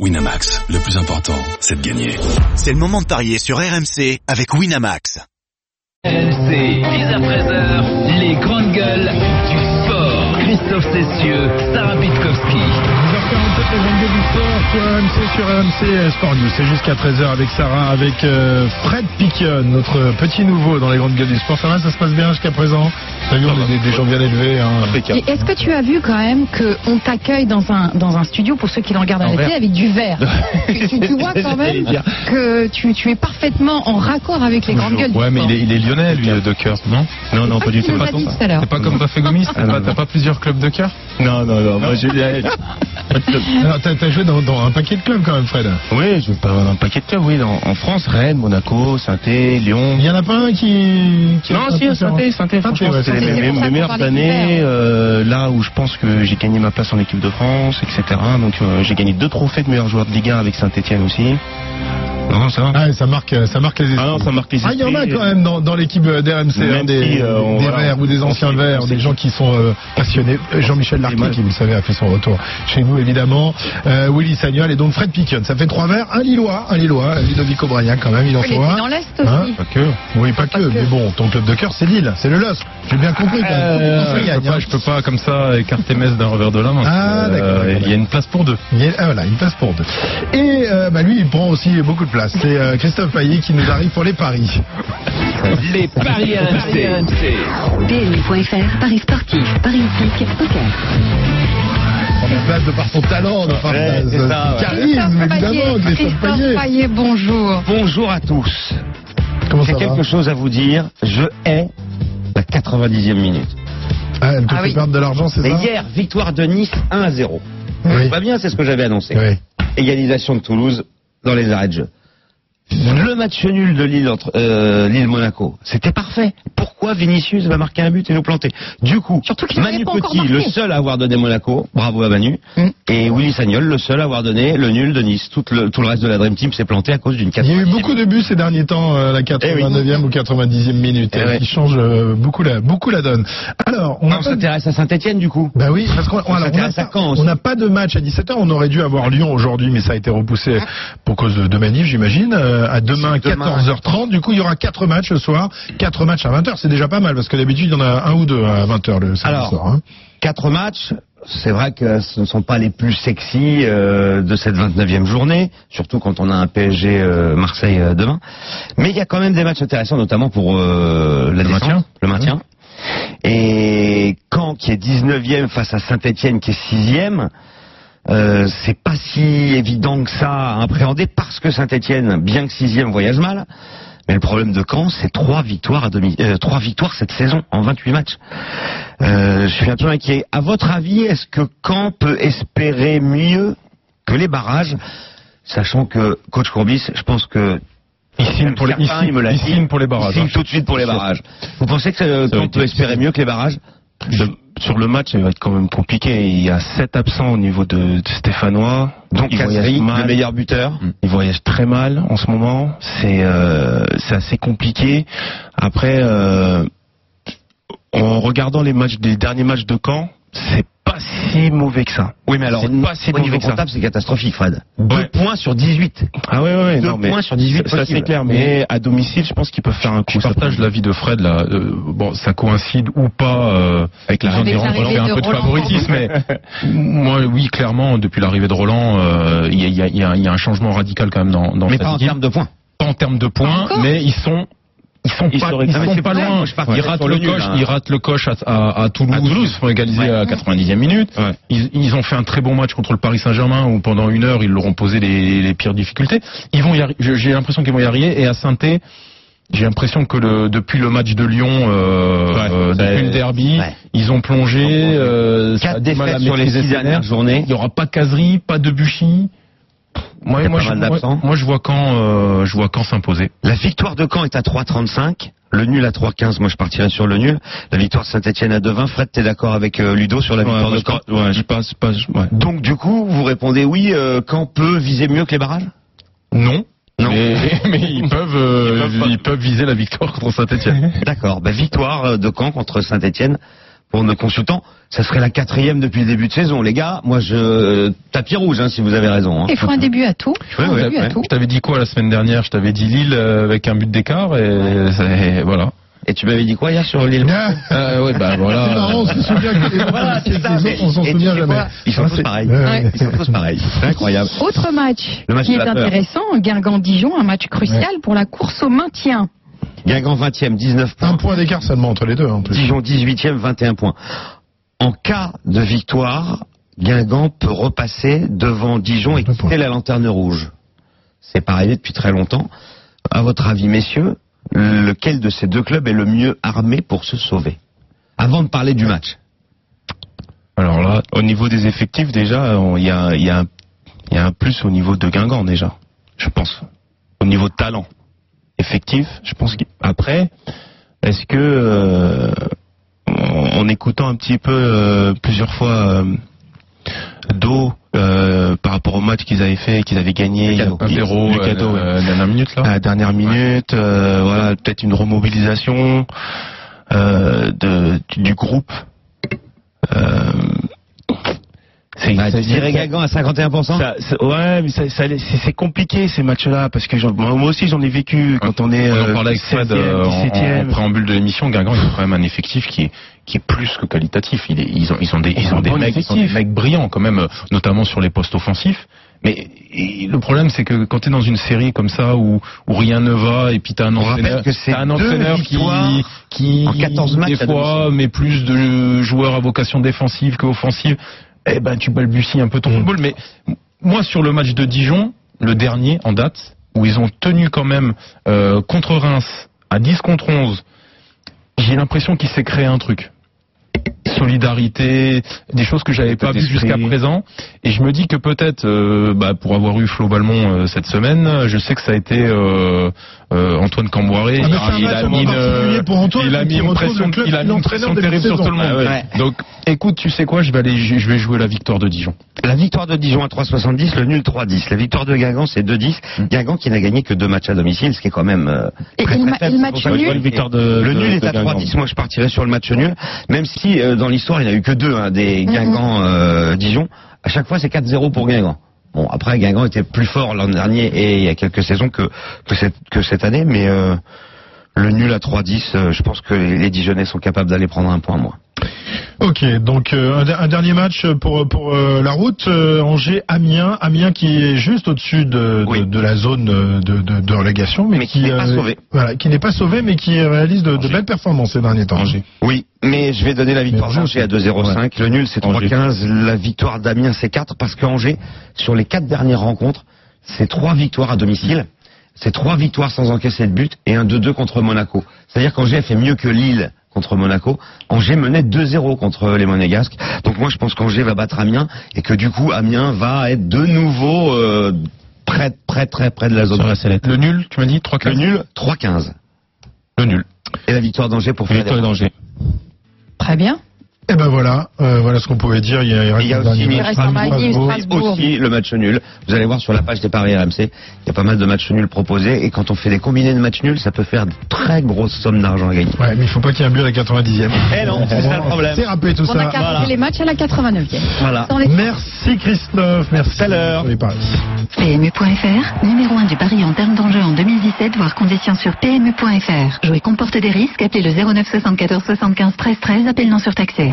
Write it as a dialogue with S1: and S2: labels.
S1: Winamax, le plus important, c'est de gagner.
S2: C'est le moment de parier sur RMC avec Winamax.
S3: RMC, 10 à 13h, les grandes gueules du sport. Christophe Cessieux, Sarah Pitkowski.
S4: 10h47, les grandes gueules du sport sur RMC, sur RMC Sport News. C'est jusqu'à 13h avec Sarah, avec euh, Fred Piquion, notre petit nouveau dans les grandes gueules du sport. Ça va, ça se passe bien jusqu'à présent? T'as vu, on est des, des gens bien élevés. Hein.
S5: Est-ce que tu as vu quand même qu'on t'accueille dans un, dans un studio, pour ceux qui le regardent à la télé, avec du verre? Tu, tu- tu vois quand même que tu, tu es parfaiement en raccord avec les grandes gueules du
S6: Ouais, mais il est, il est lyonnais, lui, de cœur, non? Non, non,
S5: Ah,
S6: pas du tout. C'est pas comme Bafé Gomis T'as pas, t'as pas plusieurs clubs de cœur?
S7: Non, non, non, moi
S4: Alors, t'as as joué dans, dans un paquet de clubs quand même, Fred.
S7: Oui, je pas un paquet de clubs, oui, dans- en France, Rennes, Monaco, saint Lyon.
S4: Il y en a pas un qui. qui
S7: Non, si,
S4: peu
S7: saint
S4: différent.
S7: saint franchement,
S4: ouais,
S7: c'est
S5: c'est
S7: mes, meilleures années, euh, là où je pense que j'ai gagné ma place en équipe de France, etc. Donc euh, j'ai gagné deux trophées de meilleur joueur de Ligue 1 avec Saint-Etienne aussi. Non, ça va.
S4: Ah, ça marque, ça marque les esprits.
S7: Ah non, ça marque les
S4: Ah, il y en a
S7: esprits.
S4: quand même dans, dans l'équipe d'RMC,
S7: Même
S4: hein, des,
S7: si, euh, on-
S4: des
S7: voilà,
S4: verts ou des anciens verts, des gens qui sont euh, passionnés. Euh, Jean-Michel Larquet, qui vous le savez, a fait son retour chez nous évidemment. Euh, Willy Sagnol et donc Fred Piquion. Ça fait trois verts, un Lillois, un Lillois, Ludovic O'Brien quand même, il en
S5: mais
S4: faut un.
S5: dans l'Est aussi.
S4: Hein
S6: Pas que.
S4: Oui, pas que, mais bon, ton club de cœur, c'est Lille, c'est le LOSC. J'ai bien compris.
S6: Euh, je,
S4: gagne,
S6: peux pas,
S4: hein.
S6: je peux pas comme ça écarter Metz d'un revers de la main.
S4: Ah, d'accord,
S6: Il y a une place pour deux.
S4: Ah, voilà, une place pour deux. Et euh, bah, lui, il prend aussi beaucoup de place. C'est euh, Christophe Payet qui nous arrive pour les paris.
S3: Les paris RMC.
S8: PMU.fr, Paris sportif, Paris hippique, poker.
S4: On place de par son talent, de par
S7: Ouais,
S4: son charisme, évidemment, Christophe. Payet,
S5: bonjour.
S7: Bonjour à tous.
S4: Comment
S7: J'ai
S4: ça va
S7: quelque chose à vous dire. Je hais la 90e minute.
S4: ah, Elle te
S5: Ah
S4: fait
S5: oui.
S4: perdre de l'argent, c'est
S7: Mais
S4: ça
S7: hier, victoire de Nice 1 à 0.
S4: Oui.
S7: Pas bien, c'est ce que j'avais annoncé.
S4: Oui.
S7: Égalisation de Toulouse dans les arrêts de jeu. Le match nul de Lille entre euh, Lille Monaco, c'était parfait. Pourquoi Vinicius va marquer un but et nous planter? Du coup,
S5: Surtout qu'il n'avait
S7: Manu Petit, le seul à avoir donné Monaco, bravo à Manu,
S5: Mm.
S7: et Willy Sagnol, le seul à avoir donné le nul de Nice. Tout le, tout le reste de la Dream Team s'est planté à cause d'une
S4: Il y a eu
S7: 90e.
S4: beaucoup de buts ces derniers temps, euh, la 89e ou 90e minute,
S7: Eh
S4: euh,
S7: ouais.
S4: qui change euh, beaucoup la, beaucoup la donne. Alors, on
S7: On
S4: a pas...
S7: s'intéresse à Saint-Etienne du coup.
S4: Bah oui, parce qu'on on n'a pas de match à 17h. On aurait dû avoir Lyon aujourd'hui, mais ça a été repoussé pour cause de, de manif, j'imagine. Euh, à demain,
S7: C'est demain.
S4: 14h30. Du coup, il y aura quatre matchs ce soir. Quatre matchs à 20h. C'est déjà pas mal, parce que d'habitude, il y en a un ou deux à 20h le samedi
S7: Alors,
S4: soir. hein.
S7: Quatre matchs, c'est vrai que ce ne sont pas les plus sexy euh, de cette 29e journée, surtout quand on a un PSG euh, Marseille euh, demain. Mais il y a quand même des matchs intéressants, notamment pour la
S6: Le
S7: descente,
S6: maintien.
S7: le maintien. Et Caen qui est 19e face à Saint-Etienne qui est 6e, euh, c'est pas si évident que ça à appréhender parce que Saint-Etienne, bien que 6e, voyage mal. Mais le problème de Caen, c'est trois victoires à demi, euh, trois victoires cette saison en 28 matchs. Euh, je suis un peu inquiet. À votre avis, est-ce que Caen peut espérer mieux que les barrages, sachant que coach Courbis, je pense que
S6: Il signe pour les, il
S7: certains,
S6: signe-
S7: il me l'a
S6: il
S7: dit,
S6: signe pour les barrages.
S7: il signe
S6: hein.
S7: tout de suite pour les barrages. Vous pensez que euh, Caen peut espérer mieux que les barrages?
S9: Sur le match, il va être quand même compliqué. Il y a sept absents au niveau de, de Stéphanois.
S7: Donc
S9: il mal.
S7: le meilleur buteur.
S9: Il voyage très mal en ce moment. C'est euh, c'est assez compliqué. Après, euh, en regardant les matchs des derniers matchs de Caen, c'est pas si mauvais que ça.
S7: Oui, mais alors,
S9: C'est pas si
S7: au niveau
S9: mauvais que ça.
S7: comptable, c'est catastrophique, Fred.
S9: Ouais.
S7: Deux points sur 18.
S9: Ah ouais, ouais, ouais,
S7: Deux
S9: non, mais
S7: points sur 18
S9: ça, c'est clair. Mais à domicile, je pense qu'ils peuvent faire un coup.
S6: Je partage l'avis de Fred là. Euh, bon, ça coïncide ou pas euh, avec la
S5: Avec
S6: de Roland.
S5: l'arrivée
S6: Il y a un
S5: de
S6: peu de
S5: Roland.
S6: favoritisme, mais moi, oui, clairement, depuis l'arrivée de Roland, euh, il y, a, y y y un changement radical quand même dans, dans
S7: Mais
S6: cette
S7: pas en termes de points.
S6: Pas en termes de points, mais ils sont. Ils sont pas, ils
S7: Ah, mais
S6: sont pas loin.
S7: moi, je partais
S6: Ils ratent le
S7: le
S6: coche,
S7: hein.
S6: ils ratent le coche à, à- à Toulouse.
S7: À Toulouse.
S6: Ils se font égaliser
S7: Ouais.
S6: à 90e minute.
S9: Ouais.
S6: Ils, ils ont fait un très bon match contre le Paris Saint-Germain où pendant une heure ils leur ont posé les, les pires difficultés. Ils vont y J'ai l'impression qu'ils vont y arriver. Et à saint j'ai l'impression que le, depuis le match de Lyon, euh,
S9: Ouais.
S6: euh, depuis le derby,
S7: Ouais.
S6: ils ont plongé. euh,
S7: Quatre défaites sur les six dernières journées.
S6: Il n'y aura pas de caserie, pas de Buchy. Moi, moi, je, moi, moi, je vois quand, euh, je vois quand s'imposer.
S7: La victoire de Caen est à 3,35. Le nul à 3,15. Moi, je partirais sur le nul. La victoire de Saint-Etienne à 2,20. Fred, t'es d'accord avec euh, Ludo sur la victoire de Caen
S9: ouais, je passe, ouais.
S7: Donc, du coup, vous répondez oui, euh, Caen peut viser mieux que les barrages?
S6: Non.
S7: Non.
S6: Mais, mais ils peuvent,
S9: Ils peuvent pas.
S6: ils peuvent viser la victoire contre Saint-Etienne.
S7: D'accord. Bah, victoire de Caen contre Saint-Etienne pour nos consultants, ça serait la quatrième depuis le début de saison. Les gars, moi je tapis rouge hein, si vous avez raison. Hein.
S5: Il faut un début à tout.
S7: Ouais,
S5: à.
S6: Je t'avais dit quoi la semaine dernière? Je t'avais dit Lille euh, avec un but d'écart et, et voilà.
S7: Et tu m'avais dit quoi hier sur l'île
S6: Euh, ouais, bah voilà.
S4: C'est marrant, on se souvient que
S7: Voilà, c'est ça.
S4: on s'en souvient jamais.
S7: Ils sont
S4: Ah,
S7: tous
S4: c'est-
S7: pareils.
S4: Ouais.
S7: Ils sont tous pareils. C'est incroyable.
S5: Autre match, qui est intéressant, Guingamp-Dijon, un match crucial pour la course au maintien.
S7: Guingamp 20e, 19 points.
S4: Un point d'écart seulement entre les deux, en plus.
S7: Dijon 18e, 21 points. En cas de victoire, Guingamp peut repasser devant Dijon et quitter la lanterne rouge. C'est pas arrivé depuis très longtemps. À votre avis, messieurs, lequel de ces deux clubs est le mieux armé pour se sauver? Avant de parler du match.
S9: Alors là, au niveau des effectifs, déjà, il y y a un plus au niveau de Guingamp, déjà. Je pense. Au niveau de talent. Effectif, je pense qu'après, est-ce que, euh, en, en écoutant un petit peu euh, plusieurs fois euh, Do euh, par rapport au match qu'ils avaient fait, qu'ils avaient gagné,
S7: Le cadeau.
S6: Zéro,
S9: Le cadeau, ouais.
S6: euh, dernière minute là.
S9: à la dernière minute, euh, voilà, peut-être une remobilisation euh, de, du, du groupe. C'est-
S7: Bah, dirais à 51%
S9: ça- ça- ouais, mais ça, ça- c'est c'est compliqué ces matchs-là parce que j'en- moi aussi j'en ai vécu quand on est
S6: On en
S9: euh,
S6: parlait avec Fred
S9: 16e,
S6: euh, en, en
S9: 17e.
S6: préambule de l'émission. Guingamp, ils ont quand même un effectif qui est qui est plus que qualitatif. Il est- ils ont ils ont des ils
S9: ont
S6: des
S9: bon
S6: mecs, ils ont des mecs brillants quand même, notamment sur les postes offensifs. Mais le problème, c'est que quand tu es dans une série comme ça où, où rien ne va et puis t'as un entraîneur, t'as un entraîneur qui, qui
S7: en 14 matchs
S6: des fois met plus de joueurs à vocation défensive qu'offensive. Eh ben tu balbuties un peu ton football. Mais moi sur le match de Dijon, le dernier en date, où ils ont tenu quand même euh, contre Reims à 10 contre 11, j'ai l'impression qu'il s'est créé un truc. Solidarité, des choses que j'avais pas vues jusqu'à présent. Et je me dis que peut-être, euh, bah, pour avoir eu Flo Balmont euh, cette semaine, je sais que ça a été euh, euh, Antoine Camboiré.
S4: Ah, particulier pour Antoine,
S6: il a mis une pression,
S4: le club
S6: il a mis une pression terrible sur tout le monde.
S7: Ah ouais.
S6: Donc, écoute, tu sais quoi, je vais aller, je vais jouer la victoire de Dijon.
S7: La victoire de Dijon à 3,70, le nul 3,10. La victoire de Guingamp, c'est 2,10. Guingamp qui n'a gagné que deux matchs à domicile, ce qui est quand même euh,
S5: Et-
S7: très,
S5: et le
S7: très
S5: ma-
S7: faible.
S5: le match nul
S7: vois
S9: Une victoire de,
S7: Le nul est à
S9: Guingamp.
S7: 3-10, moi je partirais sur le match nul, même si dans l'histoire il n'y a eu que deux, hein, des Guingamp euh, Dijon. À chaque fois c'est 4-0 pour Guingamp. Bon après Guingamp était plus fort l'an dernier et il y a quelques saisons que, que, cette, que cette année, mais euh, le nul à 3-10, euh, je pense que les Dijonnais sont capables d'aller prendre un point moi.
S4: Ok, donc euh, un, un dernier match pour pour euh, la route euh, Angers-Amiens, Amiens qui est juste au-dessus de, de,
S7: Oui.
S4: de la zone de, de, de relégation, mais,
S7: Mais qui n'est pas sauvé.
S4: Voilà, qui n'est pas sauvé, mais qui réalise de, de belles performances ces derniers temps.
S7: Oui, mais je vais donner la victoire d'Angers à
S4: Angers,
S7: 2-0-5. Le nul, c'est
S9: Angers.
S7: 3-15. La victoire d'Amiens, c'est 4. Parce qu'Angers, sur les quatre dernières rencontres, c'est trois victoires à domicile. C'est trois victoires sans encaisser de but et un 2-2 contre Monaco. C'est-à-dire qu'Angers a fait mieux que Lille contre Monaco. Angers menait 2-0 contre les Monégasques. Donc moi, je pense qu'Angers va battre Amiens et que du coup, Amiens va être de nouveau euh, près, près, très près de la zone.
S9: Sur la sellette.
S6: Le nul, tu m'as dit 3
S7: Le nul, 3-15.
S6: Le nul.
S7: Et la victoire d'Angers pour faire
S9: Victoire d'Angers.
S5: Très bien.
S4: Et ben voilà, euh, voilà ce qu'on pouvait dire. Il y a,
S7: Il y a
S4: reste un
S7: aussi
S4: Strasbourg.
S5: Strasbourg.
S7: le match nul. Vous allez voir sur la page des paris RMC, il y a pas mal de matchs nuls proposés et quand on fait des combinés de matchs nuls, ça peut faire de très grosses sommes d'argent à gagner.
S4: Ouais, mais il faut pas qu'il y ait un but à la 90e.
S7: Eh non, c'est ça le problème.
S4: C'est râpé tout
S5: On a
S4: ça.
S5: carré les matchs à la 89e.
S7: Voilà.
S5: Les-
S4: Merci Christophe, merci.
S7: à l'heure.
S8: PMU.fr, numéro 1 du pari en termes d'enjeu en 2017, voire conditions sur PMU.fr. Jouer comporte des risques, appelez le 09 74 75 13 13, appel non surtaxé.